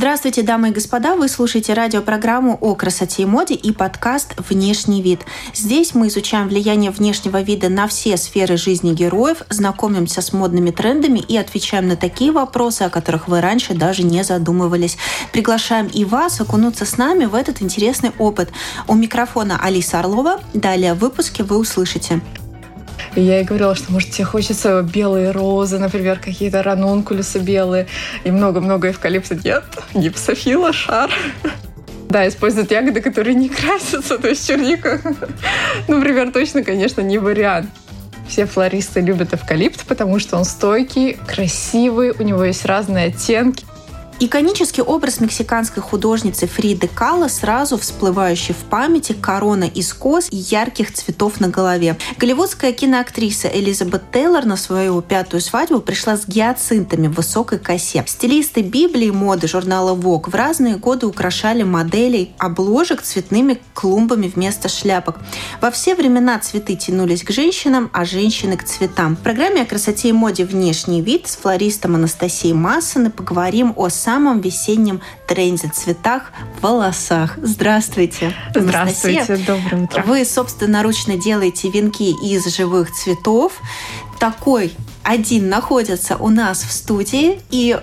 Здравствуйте, дамы и господа! Вы слушаете радиопрограмму о красоте и моде и подкаст «Внешний вид». Здесь мы изучаем влияние внешнего вида на все сферы жизни героев, знакомимся с модными трендами и отвечаем на такие вопросы, о которых вы раньше даже не задумывались. Приглашаем и вас окунуться с нами в этот интересный опыт. У микрофона Алиса Орлова. Далее в выпуске вы услышите. И я ей говорила, что, может, тебе хочется белые розы, например, какие-то ранункулюсы белые и много-много эвкалипта. Нет, гипсофила, шар. Да, используют ягоды, которые не красятся, то есть черника. Ну, например, точно, конечно, не вариант. Все флористы любят эвкалипт, потому что он стойкий, красивый, у него есть разные оттенки. Иконический образ мексиканской художницы Фриды Кала сразу всплывающий в памяти корона из коз и ярких цветов на голове. Голливудская киноактриса Элизабет Тейлор на свою пятую свадьбу пришла с гиацинтами в высокой косе. Стилисты Библии моды журнала Vogue в разные годы украшали моделей обложек цветными клумбами вместо шляпок. Во все времена цветы тянулись к женщинам, а женщины к цветам. В программе о красоте и моде «Внешний вид» с флористом Анастасией Массоной поговорим о самом весеннем тренде цветах в волосах. Здравствуйте. Здравствуйте, Анастасия. доброе утро. Вы собственноручно делаете венки из живых цветов. Такой один находится у нас в студии, и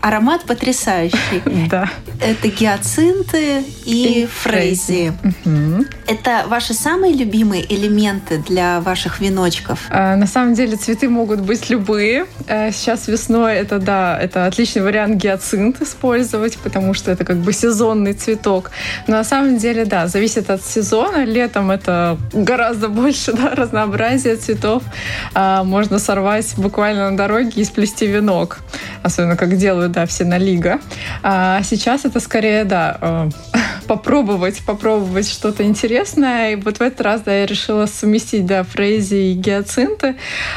Аромат потрясающий. Да. Это гиацинты и, и фрейзи. Угу. Это ваши самые любимые элементы для ваших веночков? А, на самом деле цветы могут быть любые. А, сейчас весной это, да, это отличный вариант гиацинт использовать, потому что это как бы сезонный цветок. Но на самом деле, да, зависит от сезона. Летом это гораздо больше да, разнообразия цветов. А, можно сорвать буквально на дороге и сплести венок. Особенно как делают да, все на лига. А сейчас это скорее, да, э, попробовать, попробовать что-то интересное. И вот в этот раз, да, я решила совместить, да, фрези и гиацинты.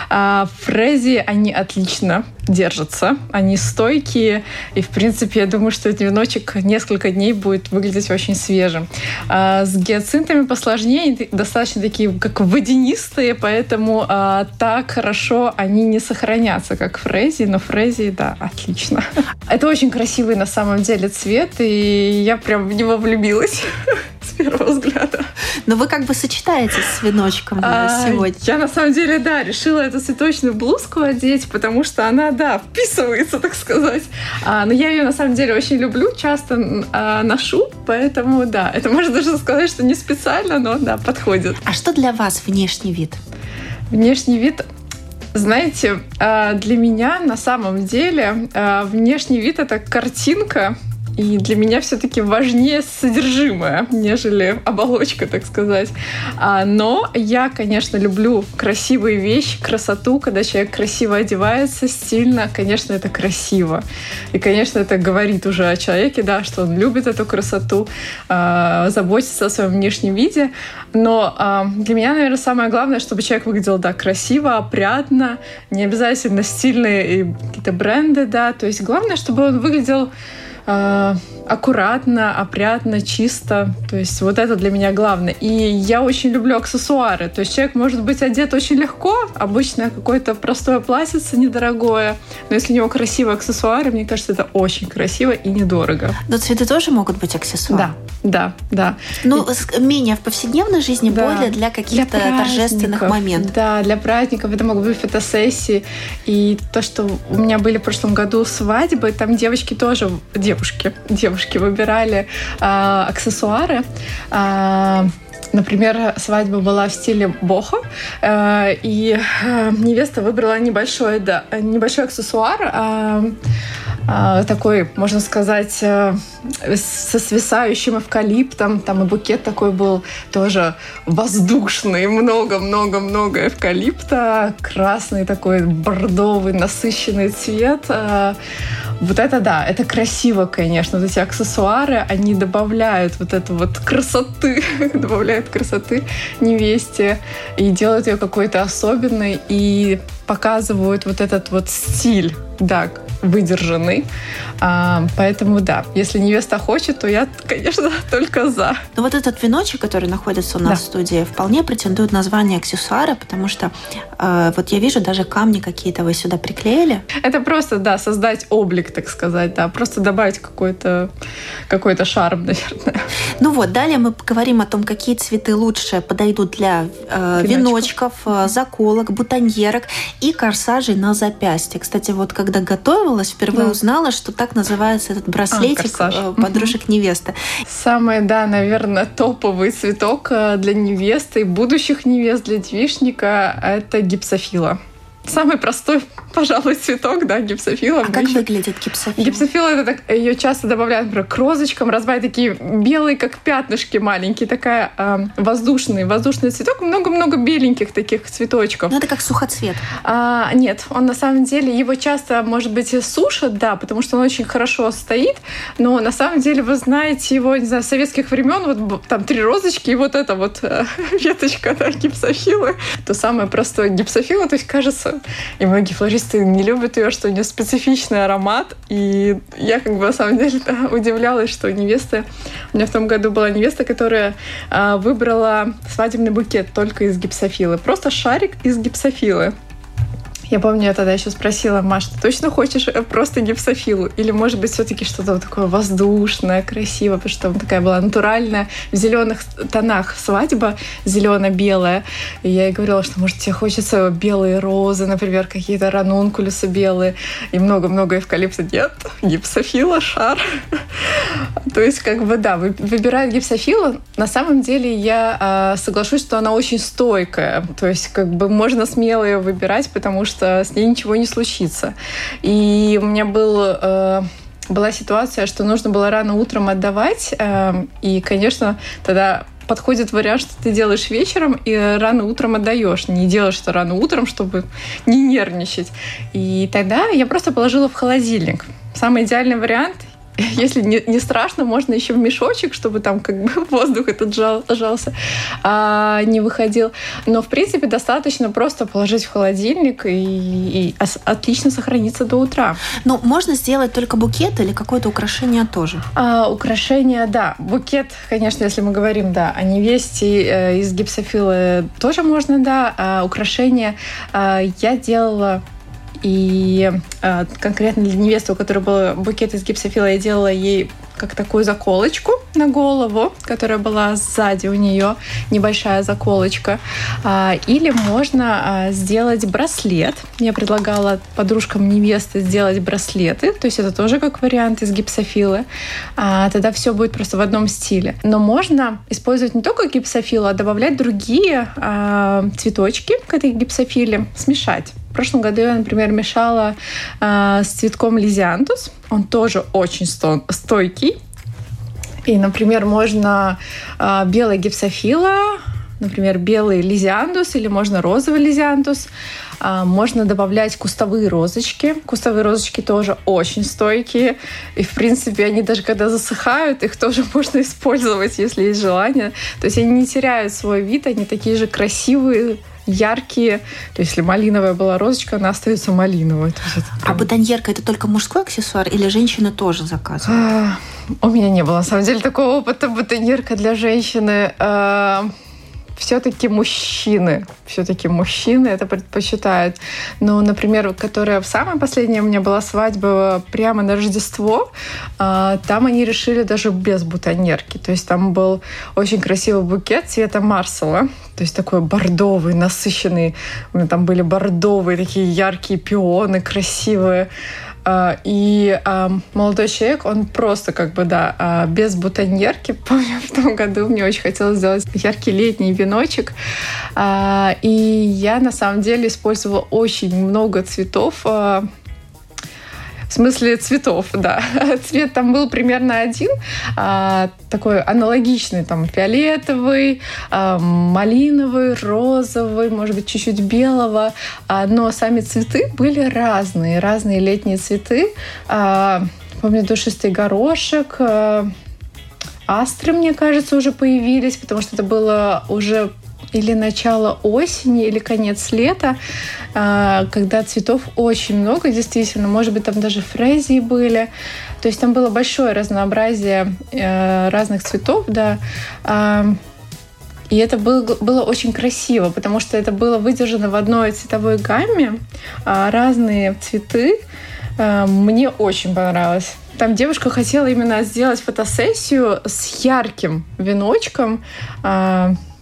А фрези, они отлично держатся, они стойкие, и, в принципе, я думаю, что этот веночек несколько дней будет выглядеть очень свежим. А с гиацинтами посложнее, достаточно такие, как водянистые, поэтому а, так хорошо они не сохранятся, как фрези, но фрези, да, отлично. Это очень красивый на самом деле цвет, и я прям в него влюбилась первого взгляда. Но вы как бы сочетаетесь с веночком а, сегодня. Я на самом деле, да, решила эту цветочную блузку одеть, потому что она, да, вписывается, так сказать. А, но я ее на самом деле очень люблю, часто а, ношу, поэтому, да, это можно даже сказать, что не специально, но, да, подходит. А что для вас внешний вид? Внешний вид знаете, а, для меня на самом деле а, внешний вид это картинка, и для меня все-таки важнее содержимое, нежели оболочка, так сказать. А, но я, конечно, люблю красивые вещи, красоту, когда человек красиво одевается, стильно, конечно, это красиво. И, конечно, это говорит уже о человеке, да, что он любит эту красоту, а, заботится о своем внешнем виде. Но а, для меня, наверное, самое главное, чтобы человек выглядел, да, красиво, опрятно, не обязательно стильные какие-то бренды, да, то есть главное, чтобы он выглядел э, аккуратно, опрятно, чисто. То есть вот это для меня главное. И я очень люблю аксессуары. То есть человек может быть одет очень легко, обычно какое-то простое платьице недорогое, но если у него красивые аксессуары, мне кажется, это очень красиво и недорого. Но цветы тоже могут быть аксессуаром? Да, да, да. Ну, и... менее в повседневной жизни, да. более для каких-то торжественных моментов. Да, для праздников это могут быть фотосессии. И то, что у меня были в прошлом году свадьбы, там девочки тоже, девушки, девушки выбирали э, аксессуары. Например, свадьба была в стиле бохо, э, и э, невеста выбрала небольшой, да, небольшой аксессуар, э, такой, можно сказать, со свисающим эвкалиптом. Там и букет такой был тоже воздушный, много-много-много эвкалипта, красный такой бордовый, насыщенный цвет. Вот это да, это красиво, конечно. Вот эти аксессуары, они добавляют вот эту вот красоты, добавляют красоты невесте и делают ее какой-то особенной. И показывают вот этот вот стиль, да, выдержанный. А, поэтому да, если невеста хочет, то я, конечно, только за. Но вот этот веночек, который находится у нас да. в студии, вполне претендует на звание аксессуара, потому что э, вот я вижу даже камни какие-то вы сюда приклеили. Это просто, да, создать облик, так сказать, да, просто добавить какой-то какой шарм, наверное. Ну вот, далее мы поговорим о том, какие цветы лучше подойдут для э, веночков, э, заколок, бутоньерок и корсажей на запястье. Кстати, вот когда готовила задумывалась, впервые да. узнала, что так называется этот браслетик а, подружек невесты. Самый, да, наверное, топовый цветок э, для невесты и будущих невест для девишника – это гипсофила. Самый простой, пожалуй, цветок, да, гипсофила. А как еще... выглядит гипсофила? Гипсофила, это так, ее часто добавляют, например, к розочкам, разбавляют такие белые, как пятнышки маленькие, такая э, воздушный, воздушный цветок, много-много беленьких таких цветочков. Ну, это как сухоцвет. А, нет, он на самом деле, его часто, может быть, сушат, да, потому что он очень хорошо стоит, но на самом деле, вы знаете его, не знаю, советских времен, вот там три розочки и вот эта вот э, веточка, да, гипсофилы, то самое простое гипсофила, то есть, кажется, и многие флористы не любят ее, что у нее специфичный аромат. И я как бы на самом деле да, удивлялась, что невеста... У меня в том году была невеста, которая а, выбрала свадебный букет только из гипсофилы. Просто шарик из гипсофилы. Я помню, я тогда еще спросила, Маш, ты точно хочешь э, просто гипсофилу? Или, может быть, все-таки что-то вот такое воздушное, красивое, потому что такая была натуральная, в зеленых тонах свадьба, зелено-белая. И я ей говорила, что, может, тебе хочется белые розы, например, какие-то ранункулюсы белые, и много-много эвкалипта. Нет, гипсофила, шар. То есть, как бы, да, выбирая гипсофилу, на самом деле я э, соглашусь, что она очень стойкая. То есть, как бы, можно смело ее выбирать, потому что с ней ничего не случится. И у меня был э, была ситуация, что нужно было рано утром отдавать. Э, и, конечно, тогда подходит вариант, что ты делаешь вечером и рано утром отдаешь. Не делаешь это рано утром, чтобы не нервничать. И тогда я просто положила в холодильник. Самый идеальный вариант если не, не страшно, можно еще в мешочек, чтобы там как бы воздух этот жал, жался, а, не выходил. Но, в принципе, достаточно просто положить в холодильник и, и отлично сохранится до утра. Но можно сделать только букет или какое-то украшение тоже? А, украшение, да. Букет, конечно, если мы говорим, да, о невесте э, из гипсофилы тоже можно, да. А украшения э, я делала и э, конкретно для невесты, у которой был букет из гипсофила, я делала ей как такую заколочку на голову, которая была сзади у нее, небольшая заколочка. А, или можно а, сделать браслет. Я предлагала подружкам невесты сделать браслеты, то есть это тоже как вариант из гипсофилы. Тогда все будет просто в одном стиле. Но можно использовать не только гипсофилу, а добавлять другие цветочки к этой гипсофиле, смешать. В прошлом году я, например, мешала э, с цветком лизиантус. Он тоже очень сто стойкий. И, например, можно э, белая гипсофила, например, белый лизиантус или можно розовый лизиантус. А, можно добавлять кустовые розочки. Кустовые розочки тоже очень стойкие. И, в принципе, они даже когда засыхают, их тоже можно использовать, если есть желание. То есть они не теряют свой вид, они такие же красивые, яркие. То есть, если малиновая была розочка, она остается малиновой. прям... А бутоньерка это только мужской аксессуар или женщины тоже заказывают? А, у меня не было, на самом деле, такого опыта. Бутоньерка для женщины. А, все-таки мужчины, все-таки мужчины это предпочитают. Но, например, которая в самое последнее у меня была свадьба прямо на Рождество, а, там они решили даже без бутонерки. То есть там был очень красивый букет цвета Марсела, то есть такой бордовый, насыщенный. У меня там были бордовые такие яркие пионы, красивые. А, и а, молодой человек, он просто как бы, да, а, без бутоньерки. Помню, в том году мне очень хотелось сделать яркий летний веночек. И я на самом деле использовала очень много цветов В смысле цветов, да. Цвет там был примерно один, а, такой аналогичный, там фиолетовый, а, малиновый, розовый, может быть, чуть-чуть белого. А, но сами цветы были разные, разные летние цветы. Помню, душистый горошек, астры, мне кажется, уже появились, потому что это было уже или начало осени, или конец лета, а, когда цветов очень много, действительно. Может быть, там даже фрезии были. То есть там было большое разнообразие э, разных цветов, да. А, и это было, было очень красиво, потому что это было выдержано в одной цветовой гамме, а, разные цветы. Мне очень понравилось. Там девушка хотела именно сделать фотосессию с ярким веночком,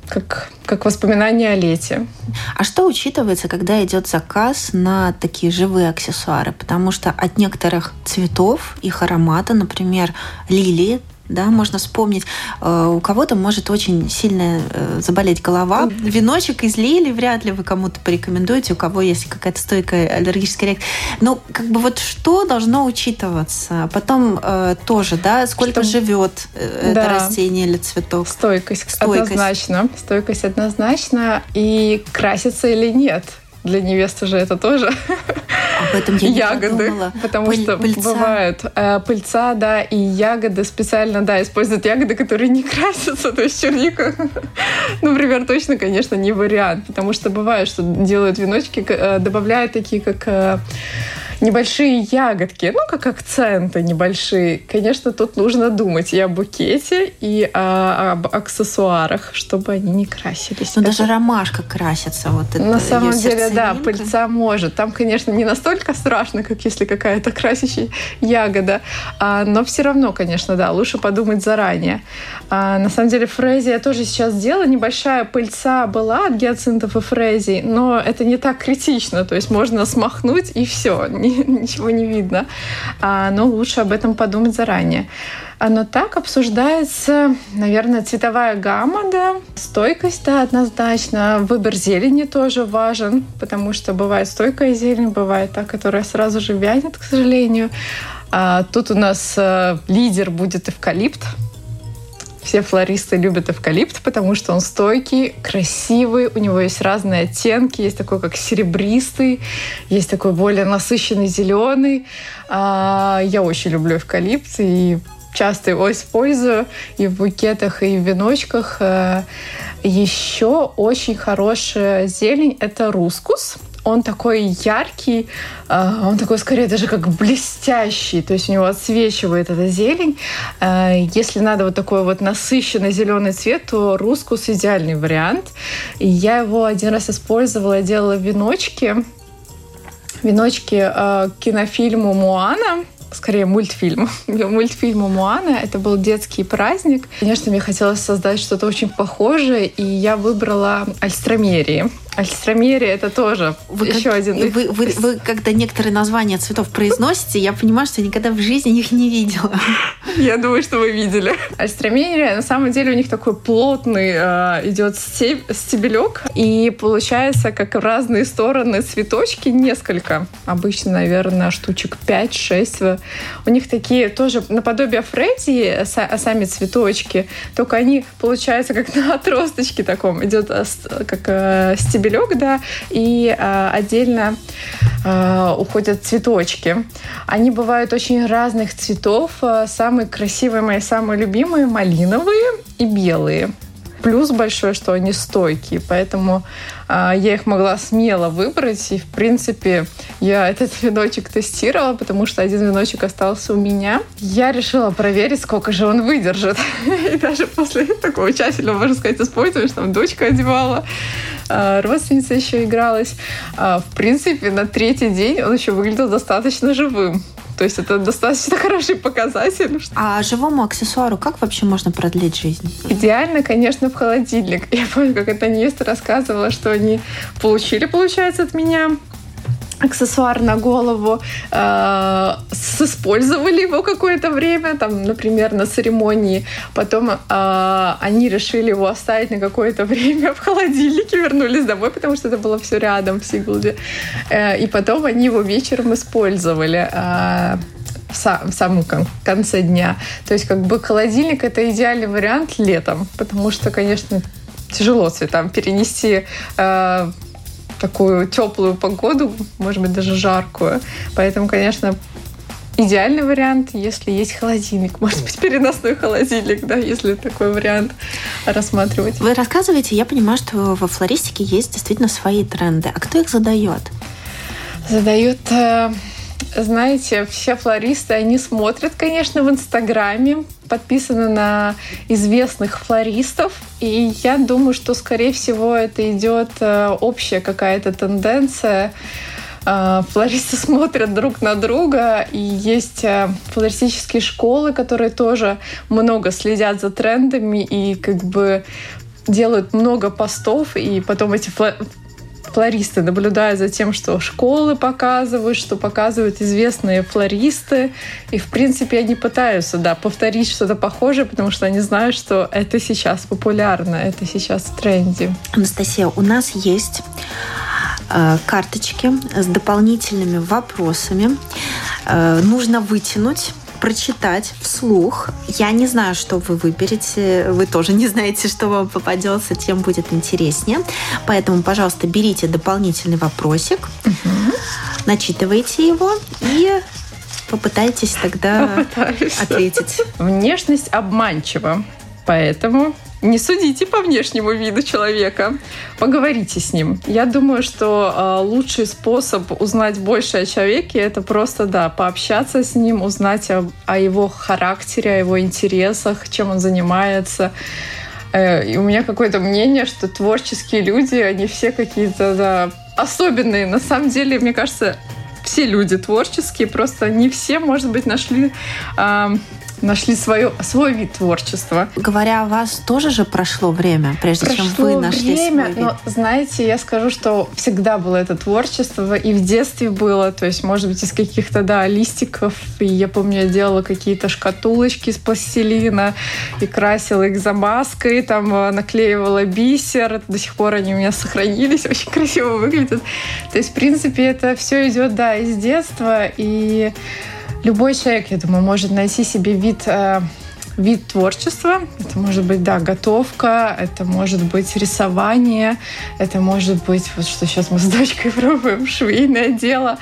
как, как воспоминание о лете. А что учитывается, когда идет заказ на такие живые аксессуары? Потому что от некоторых цветов, их аромата, например, лилии, да, можно вспомнить. Э, у кого-то может очень сильно э, заболеть голова. Веночек из лилии вряд ли вы кому-то порекомендуете, у кого есть какая-то стойкая аллергическая реакция. Но как бы вот что должно учитываться? Потом э, тоже, да, сколько что... живет да. это растение или цветок? Стойкость, Стойкость однозначно. Стойкость однозначно. И красится или нет для невесты же это тоже Об этом я ягоды, не подумала. потому Пыль, что пыльца. бывают э, пыльца, да, и ягоды специально, да, используют ягоды, которые не красятся, то есть черника, ну, например, точно, конечно, не вариант, потому что бывает, что делают веночки, э, добавляют такие, как э, небольшие ягодки, ну, как акценты небольшие. Конечно, тут нужно думать и о букете, и о, об аксессуарах, чтобы они не красились. Но это... даже ромашка красится. Вот это На самом деле, да, пыльца может. Там, конечно, не настолько страшно, как если какая-то красящая ягода, а, но все равно, конечно, да, лучше подумать заранее. А, на самом деле, фрезия я тоже сейчас делала. Небольшая пыльца была от гиацинтов и фрезий, но это не так критично. То есть можно смахнуть и все, ничего не видно. А, но лучше об этом подумать заранее. Но так обсуждается, наверное, цветовая гамма, да, стойкость, да, однозначно. Выбор зелени тоже важен, потому что бывает стойкая зелень, бывает та, которая сразу же вянет, к сожалению. А тут у нас э, лидер будет эвкалипт, все флористы любят эвкалипт, потому что он стойкий, красивый, у него есть разные оттенки, есть такой как серебристый, есть такой более насыщенный зеленый. А, я очень люблю эвкалипт и часто его использую и в букетах, и в веночках. Э, Еще очень хорошая зелень — это рускус — он такой яркий, а, он такой скорее даже как блестящий, то есть у него отсвечивает эта зелень. А, если надо вот такой вот насыщенный зеленый цвет, то рускус идеальный вариант. И я его один раз использовала, делала веночки, веночки а, к кинофильму «Муана», скорее мультфильм. Мультфильму Муана. Это был детский праздник. Конечно, мне хотелось создать что-то очень похожее, и я выбрала альстромерии. Альстромерия это тоже вы еще как, один. Вы, вы, вы, когда некоторые названия цветов произносите, я понимаю, что я никогда в жизни их не видела. Я думаю, что вы видели. Альстромерия, на самом деле, у них такой плотный э, идет стебелек, и получается, как в разные стороны цветочки, несколько. Обычно, наверное, штучек 5-6. У них такие тоже наподобие фредди, сами цветочки, только они, получается, как на отросточке таком. Идет э, как э, стебелек стебелек, да, и э, отдельно э, уходят цветочки. Они бывают очень разных цветов. Э, самые красивые мои, самые любимые малиновые и белые. Плюс большой, что они стойкие, поэтому э, я их могла смело выбрать. И, в принципе, я этот веночек тестировала, потому что один веночек остался у меня. Я решила проверить, сколько же он выдержит. И даже после такого тщательного, можно сказать, использования, там дочка одевала, э, родственница еще игралась. Э, в принципе, на третий день он еще выглядел достаточно живым. То есть это достаточно хороший показатель. А живому аксессуару как вообще можно продлить жизнь? Идеально, конечно, в холодильник. Я помню, как эта невеста рассказывала, что они получили, получается, от меня аксессуар на голову, э, использовали его какое-то время, там, например, на церемонии. Потом э, они решили его оставить на какое-то время в холодильнике, вернулись домой, потому что это было все рядом в Сигулде. Э, и потом они его вечером использовали. Э, в, сам, в самом конце дня. То есть как бы холодильник это идеальный вариант летом, потому что, конечно, тяжело цветам перенести э, такую теплую погоду, может быть, даже жаркую. Поэтому, конечно, идеальный вариант, если есть холодильник. Может быть, переносной холодильник, да, если такой вариант рассматривать. Вы рассказываете, я понимаю, что во флористике есть действительно свои тренды. А кто их задает? Задают э, знаете, все флористы, они смотрят, конечно, в Инстаграме, подписаны на известных флористов, и я думаю, что, скорее всего, это идет э, общая какая-то тенденция. Э, флористы смотрят друг на друга, и есть э, флористические школы, которые тоже много следят за трендами и как бы делают много постов, и потом эти флористы, наблюдая за тем, что школы показывают, что показывают известные флористы. И, в принципе, они пытаются, да, повторить что-то похожее, потому что они знают, что это сейчас популярно, это сейчас в тренде. Анастасия, у нас есть э, карточки с дополнительными вопросами. Э, нужно вытянуть прочитать вслух. Я не знаю, что вы выберете. Вы тоже не знаете, что вам попадется, тем будет интереснее. Поэтому, пожалуйста, берите дополнительный вопросик, угу. начитывайте его и попытайтесь тогда Попытаюсь. ответить. Внешность обманчива, поэтому не судите по внешнему виду человека. Поговорите с ним. Я думаю, что э, лучший способ узнать больше о человеке это просто, да, пообщаться с ним, узнать о, о его характере, о его интересах, чем он занимается. Э, и у меня какое-то мнение, что творческие люди, они все какие-то, да, особенные. На самом деле, мне кажется, все люди творческие, просто не все, может быть, нашли э, нашли свое, свой вид творчества. Говоря о вас, тоже же прошло время, прежде прошло чем вы нашли время, свой вид. Но, знаете, я скажу, что всегда было это творчество, и в детстве было, то есть, может быть, из каких-то, да, листиков, и я помню, я делала какие-то шкатулочки из пластилина, и красила их замазкой, там э, наклеивала бисер, до сих пор они у меня сохранились, очень красиво выглядят. То есть, в принципе, это все идет, да, из детства, и любой человек, я думаю, может найти себе вид э, вид творчества. Это может быть, да, готовка, это может быть рисование, это может быть, вот что сейчас мы с дочкой пробуем, швейное дело.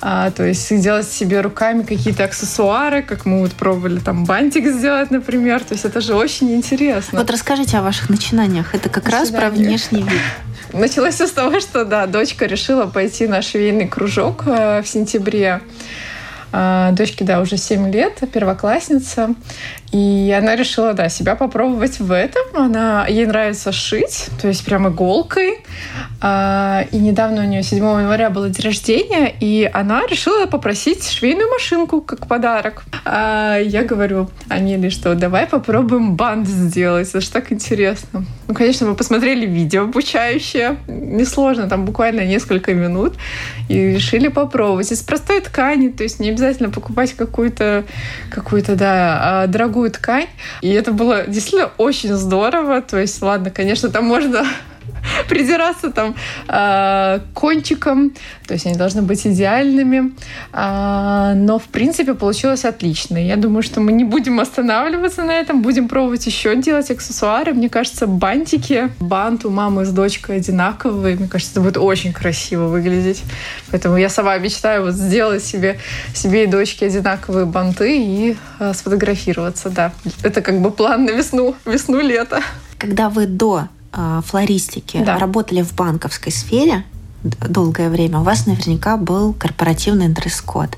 А, то есть делать себе руками какие-то аксессуары, как мы вот пробовали там бантик сделать, например. То есть это же очень интересно. Вот расскажите о ваших начинаниях. Это как раз про внешний вид. Началось все с того, что, да, дочка решила пойти на швейный кружок э, в сентябре. А, дочке, да, уже 7 лет, первоклассница. И она решила, да, себя попробовать в этом. Она, ей нравится шить, то есть прям иголкой. А, и недавно у нее 7 января было день рождения, и она решила попросить швейную машинку как подарок. А, я говорю Амеле, что давай попробуем бант сделать, это же так интересно. Ну, конечно, мы посмотрели видео обучающее, несложно, там буквально несколько минут, и решили попробовать. Из простой ткани, то есть не обязательно покупать какую-то, какую-то, да, дорогую дорогую ткань. И это было действительно очень здорово. То есть, ладно, конечно, там можно придираться там э, кончиком, то есть они должны быть идеальными, э, но в принципе получилось отлично. Я думаю, что мы не будем останавливаться на этом, будем пробовать еще делать аксессуары. Мне кажется, бантики, бант у мамы с дочкой одинаковые, мне кажется, это будет очень красиво выглядеть. Поэтому я сама мечтаю вот сделать себе, себе и дочке одинаковые банты и э, сфотографироваться, да. Это как бы план на весну, весну-лето. Когда вы до флористики да. работали в банковской сфере долгое время, у вас наверняка был корпоративный дресс-код.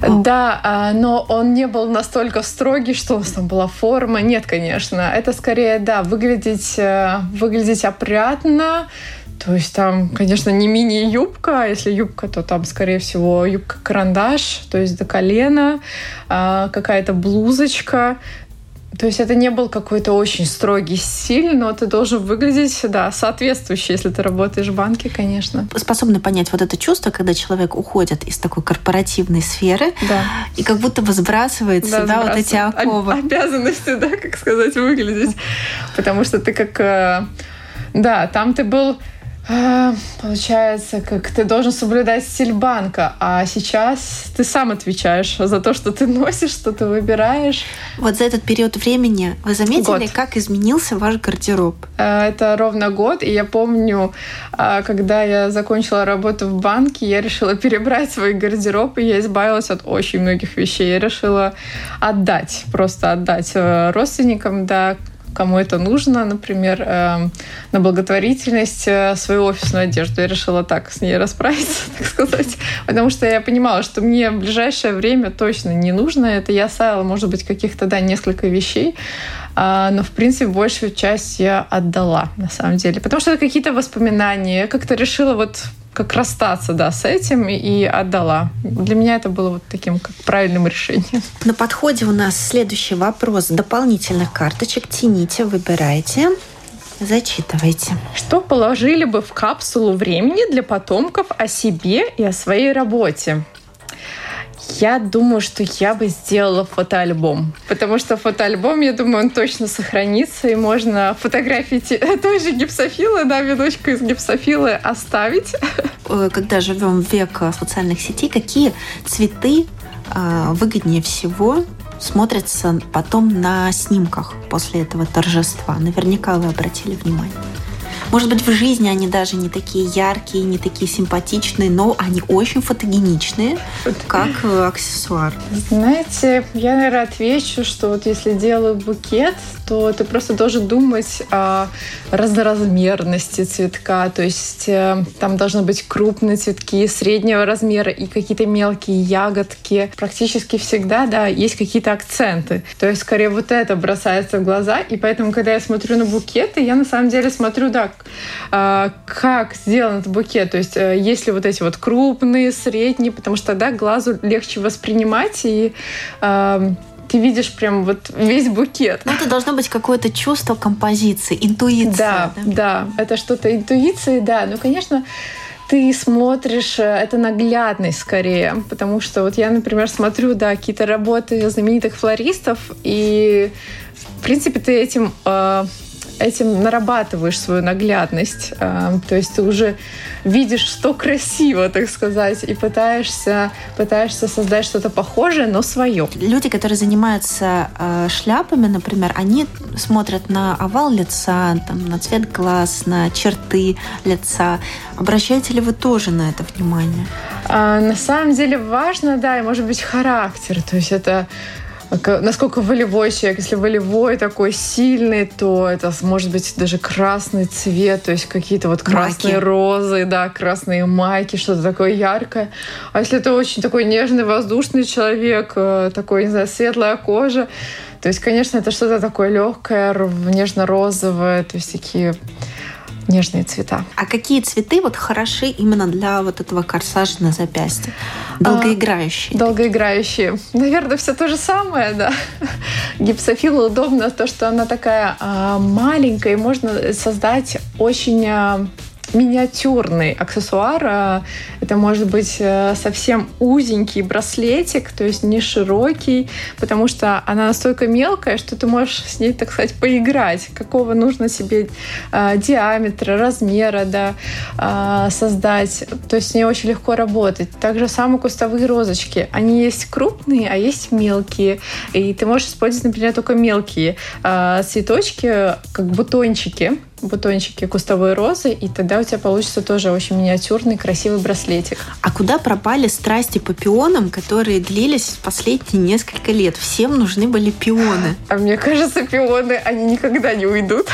Да, а, но он не был настолько строгий, что у нас там была форма. Нет, конечно. Это скорее, да, выглядеть, э, выглядеть опрятно, то есть там, конечно, не мини-юбка, а если юбка, то там, скорее всего, юбка-карандаш, то есть до колена, а, какая-то блузочка, То есть это не был какой-то очень строгий стиль, но ты должен выглядеть, да, соответствующе, если ты работаешь в банке, конечно. Способны понять вот это чувство, когда человек уходит из такой корпоративной сферы да. и как будто возбрасывает да, себя вот эти оковы. Обязанности, да, как сказать, выглядеть. Потому что ты как... Э, да, там ты был получается, как ты должен соблюдать стиль банка, а сейчас ты сам отвечаешь за то, что ты носишь, что ты выбираешь. Вот за этот период времени вы заметили, год. как изменился ваш гардероб? А, это ровно год, и я помню, а, когда я закончила работу в банке, я решила перебрать свой гардероб, и я избавилась от очень многих вещей. Я решила отдать, просто отдать э, родственникам, да, кому это нужно, например, э, на благотворительность э, свою офисную одежду. Я решила так с ней расправиться, так сказать, потому что я понимала, что мне в ближайшее время точно не нужно это. Я оставила, может быть, каких-то, да, несколько вещей, а, но, в принципе, большую часть я отдала, на самом деле. Потому что это какие-то воспоминания. Я как-то решила вот как расстаться, да, с этим и отдала. Для меня это было вот таким как правильным решением. На подходе у нас следующий вопрос. Дополнительных карточек тяните, выбирайте. Зачитывайте. Что положили бы в капсулу времени для потомков о себе и о своей работе? Я думаю, что я бы сделала фотоальбом. Потому что фотоальбом, я думаю, он точно сохранится, и можно фотографии той же гипсофилы, да, веночку из гипсофилы оставить. Э, когда живем в век социальных сетей, какие цветы э, выгоднее всего смотрятся потом на снимках после этого торжества? Наверняка вы обратили внимание. Может быть, в жизни они даже не такие яркие, не такие симпатичные, но они очень фотогеничные, как э, аксессуар. Знаете, я, наверное, отвечу, что вот если делаю букет, то ты просто должен думать о разноразмерности цветка. То есть э, там должны быть крупные цветки, среднего размера и какие-то мелкие ягодки. Практически всегда, да, есть какие-то акценты. То есть скорее вот это бросается в глаза. И поэтому, когда я смотрю на букеты, я на самом деле смотрю, да, а, как сделан этот букет. То есть э, есть ли вот эти вот крупные, средние, потому что тогда глазу легче воспринимать и ты видишь прям вот весь букет. Ну, это должно быть какое-то чувство композиции, интуиция. Да, да, да это что-то интуиции, да. Ну, конечно, ты смотришь, э, это наглядность скорее, потому что вот я, например, смотрю, да, какие-то работы знаменитых флористов, и, в принципе, ты этим э, этим нарабатываешь свою наглядность. А, то есть ты уже видишь, что красиво, так сказать, и пытаешься, пытаешься создать что-то похожее, но свое. Люди, которые занимаются э, шляпами, например, они смотрят на овал лица, там, на цвет глаз, на черты лица. Обращаете ли вы тоже на это внимание? А, на самом деле важно, да, и может быть характер. То есть это насколько волевой человек. Если волевой такой сильный, то это может быть даже красный цвет, то есть какие-то вот красные майки. розы, да, красные майки, что-то такое яркое. А если это очень такой нежный, воздушный человек, э, такой, не знаю, светлая кожа, то есть, конечно, это что-то такое легкое, нежно-розовое, то есть такие нежные цвета. А какие цветы вот хороши именно для вот этого корсажа на запястье? Долгоиграющие. А, долгоиграющие. Наверное, все то же самое, да. Гипсофил удобно то, что она такая а, маленькая, и можно создать очень а, миниатюрный аксессуар. А, это может быть э, совсем узенький браслетик, то есть не широкий, потому что она настолько мелкая, что ты можешь с ней, так сказать, поиграть. Какого нужно себе э, диаметра, размера да, э, создать. То есть с ней очень легко работать. Также самые кустовые розочки. Они есть крупные, а есть мелкие. И ты можешь использовать, например, только мелкие цветочки, как бутончики бутончики кустовой розы, и тогда у тебя получится тоже очень миниатюрный, красивый браслетик. А куда пропали страсти по пионам, которые длились последние несколько лет? Всем нужны были пионы. А мне кажется, пионы, они никогда не уйдут.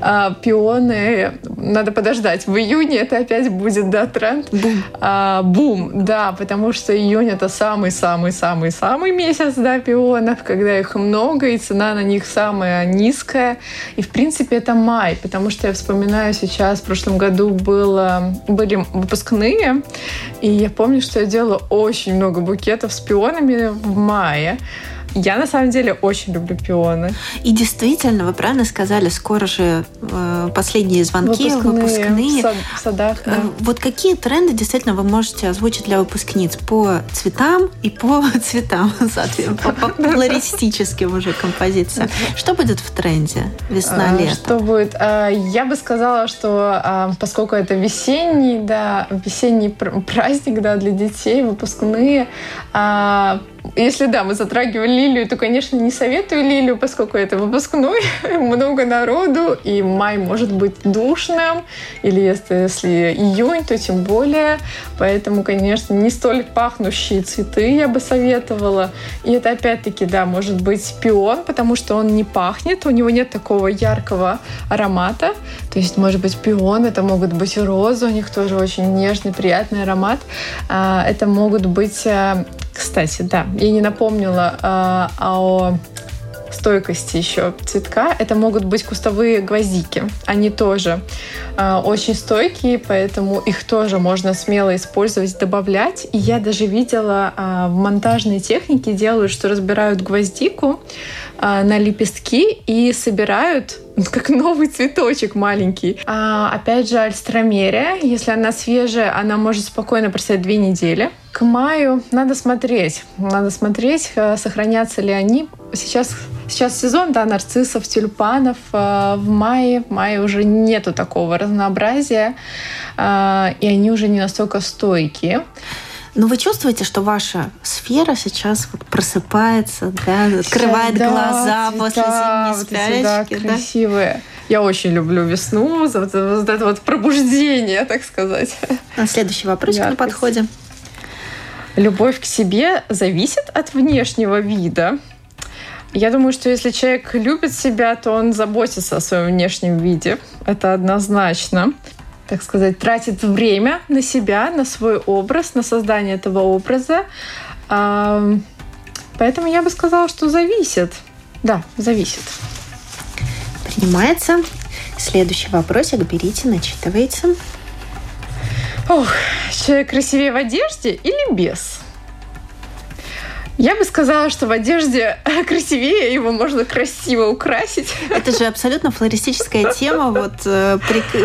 А, пионы, надо подождать. В июне это опять будет, да, тренд? Бум. А, бум, да, потому что июнь это самый-самый-самый-самый месяц, да, пионов, когда их много, и цена на них самая низкая. И, в принципе, это май, потому что я вспоминаю сейчас, в прошлом году было, были выпускные, и я помню, что я делала очень много букетов с пионами в мае. Я на самом деле очень люблю пионы. И действительно, вы правильно сказали, скоро же э, последние звонки, выпускные. выпускные. В, сад, в садах. Да. Э, вот какие тренды действительно вы можете озвучить для выпускниц по цветам и по цветам, соответственно, по, по уже композициям? Что будет в тренде весна-лето? Что будет? А, я бы сказала, что а, поскольку это весенний, да, весенний праздник, да, для детей, выпускные, а, если да, мы затрагивали лилию, то, конечно, не советую лилию, поскольку это выпускной, много народу, и май может быть душным, или если, если июнь, то тем более. Поэтому, конечно, не столь пахнущие цветы я бы советовала. И это опять-таки, да, может быть пион, потому что он не пахнет, у него нет такого яркого аромата. То есть, может быть, пион, это могут быть розы, у них тоже очень нежный, приятный аромат. А, это могут быть э, кстати, да, я не напомнила э, о стойкости еще цветка. Это могут быть кустовые гвоздики. Они тоже э, очень стойкие, поэтому их тоже можно смело использовать, добавлять. И я даже видела э, в монтажной технике делают, что разбирают гвоздику э, на лепестки и собирают как новый цветочек маленький. А, опять же, альстромерия, если она свежая, она может спокойно простоять две недели. К маю надо смотреть. Надо смотреть, э, сохранятся ли они. Сейчас, сейчас сезон да, нарциссов, тюльпанов. Э, в мае, в мае уже нету такого разнообразия, э, и они уже не настолько стойкие. Но вы чувствуете, что ваша сфера сейчас вот просыпается, да, открывает да, глаза цвета, после зимней вот спячки? Да, красивые. Я очень люблю весну, за вот, вот это вот пробуждение, так сказать. А следующий вопрос на подходе. Любовь к себе зависит от внешнего вида. Я думаю, что если человек любит себя, то он заботится о своем внешнем виде. Это однозначно так сказать, тратит время на себя, на свой образ, на создание этого образа. Поэтому я бы сказала, что зависит. Да, зависит. Принимается. Следующий вопросик берите, начитывайте. Ох, человек красивее в одежде или без? Я бы сказала, что в одежде красивее, его можно красиво украсить. Это же абсолютно флористическая тема, вот э,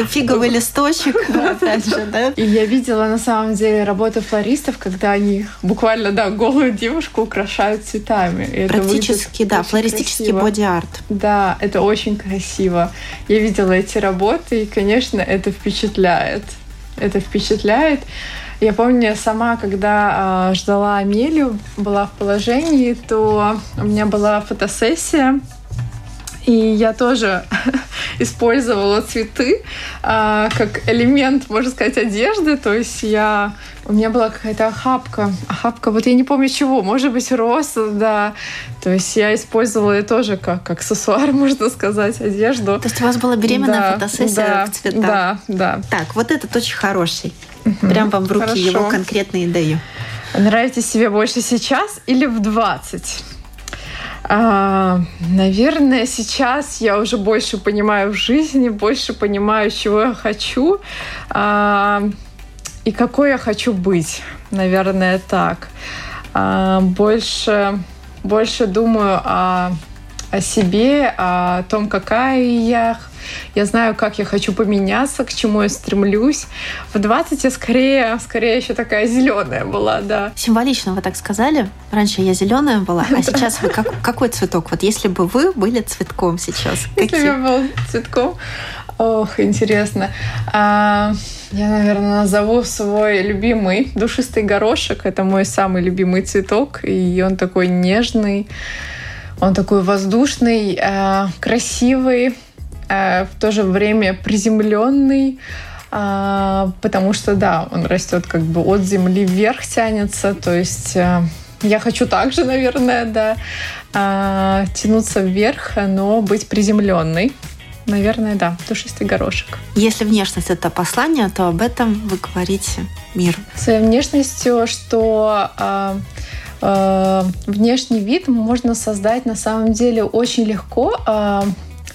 фиговый листочек, опять же, да? И я видела на самом деле работы флористов, когда они буквально, да, голую девушку украшают цветами. И Практически, да, флористический боди-арт. Да, это очень красиво. Я видела эти работы, и, конечно, это впечатляет. Это впечатляет. Я помню, сама, когда э, ждала Амелию, была в положении, то у меня была фотосессия, и я тоже использовала цветы э, как элемент, можно сказать, одежды. То есть я у меня была какая-то охапка. Охапка, вот я не помню чего, может быть, роз, да. То есть я использовала это тоже как аксессуар, можно сказать, одежду. То есть у вас была беременная да, фотосессия да, в цветах? Да, да. Так, вот этот очень хороший. Угу. Прям вам в руки Хорошо. его конкретно и даю. Нравитесь себе больше сейчас или в 20? А, наверное, сейчас я уже больше понимаю в жизни, больше понимаю, чего я хочу а, и какой я хочу быть. Наверное, так. А, больше, больше думаю о, о себе, о том, какая я, я знаю, как я хочу поменяться, к чему я стремлюсь. В 20 я скорее, скорее еще такая зеленая была, да. Символично вы так сказали. Раньше я зеленая была, а сейчас вы как, какой цветок? Вот если бы вы были цветком сейчас, Если бы я был цветком, Ох, интересно. А, я, наверное, назову свой любимый душистый горошек. Это мой самый любимый цветок, и он такой нежный, он такой воздушный, а, красивый, Э, в то же время приземленный, а, потому что, да, он растет как бы от земли вверх тянется, то есть э, я хочу также, наверное, да, а, тянуться вверх, но быть приземленной. Наверное, да, душистый горошек. Если внешность это послание, то об этом вы говорите миру. Своей внешностью, что э, э, внешний вид можно создать на самом деле очень легко. Э,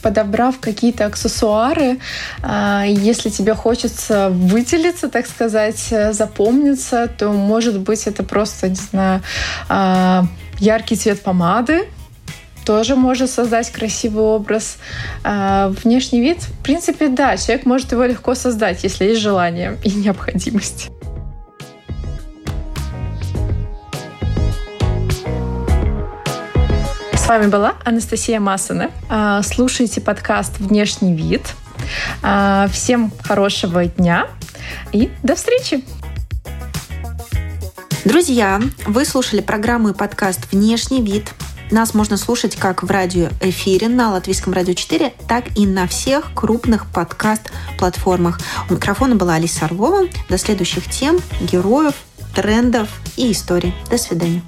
подобрав какие-то аксессуары, а, если тебе хочется выделиться, так сказать, запомниться, то, может быть, это просто, не знаю, а, Яркий цвет помады тоже может создать красивый образ. А, внешний вид, в принципе, да, человек может его легко создать, если есть желание и необходимость. С вами была Анастасия Масана. А, слушайте подкаст «Внешний вид». А, всем хорошего дня и до встречи! Друзья, вы слушали программу и подкаст «Внешний вид». Нас можно слушать как в радиоэфире на Латвийском радио 4, так и на всех крупных подкаст-платформах. У микрофона была Алиса Орлова. До следующих тем, героев, трендов и историй. До свидания.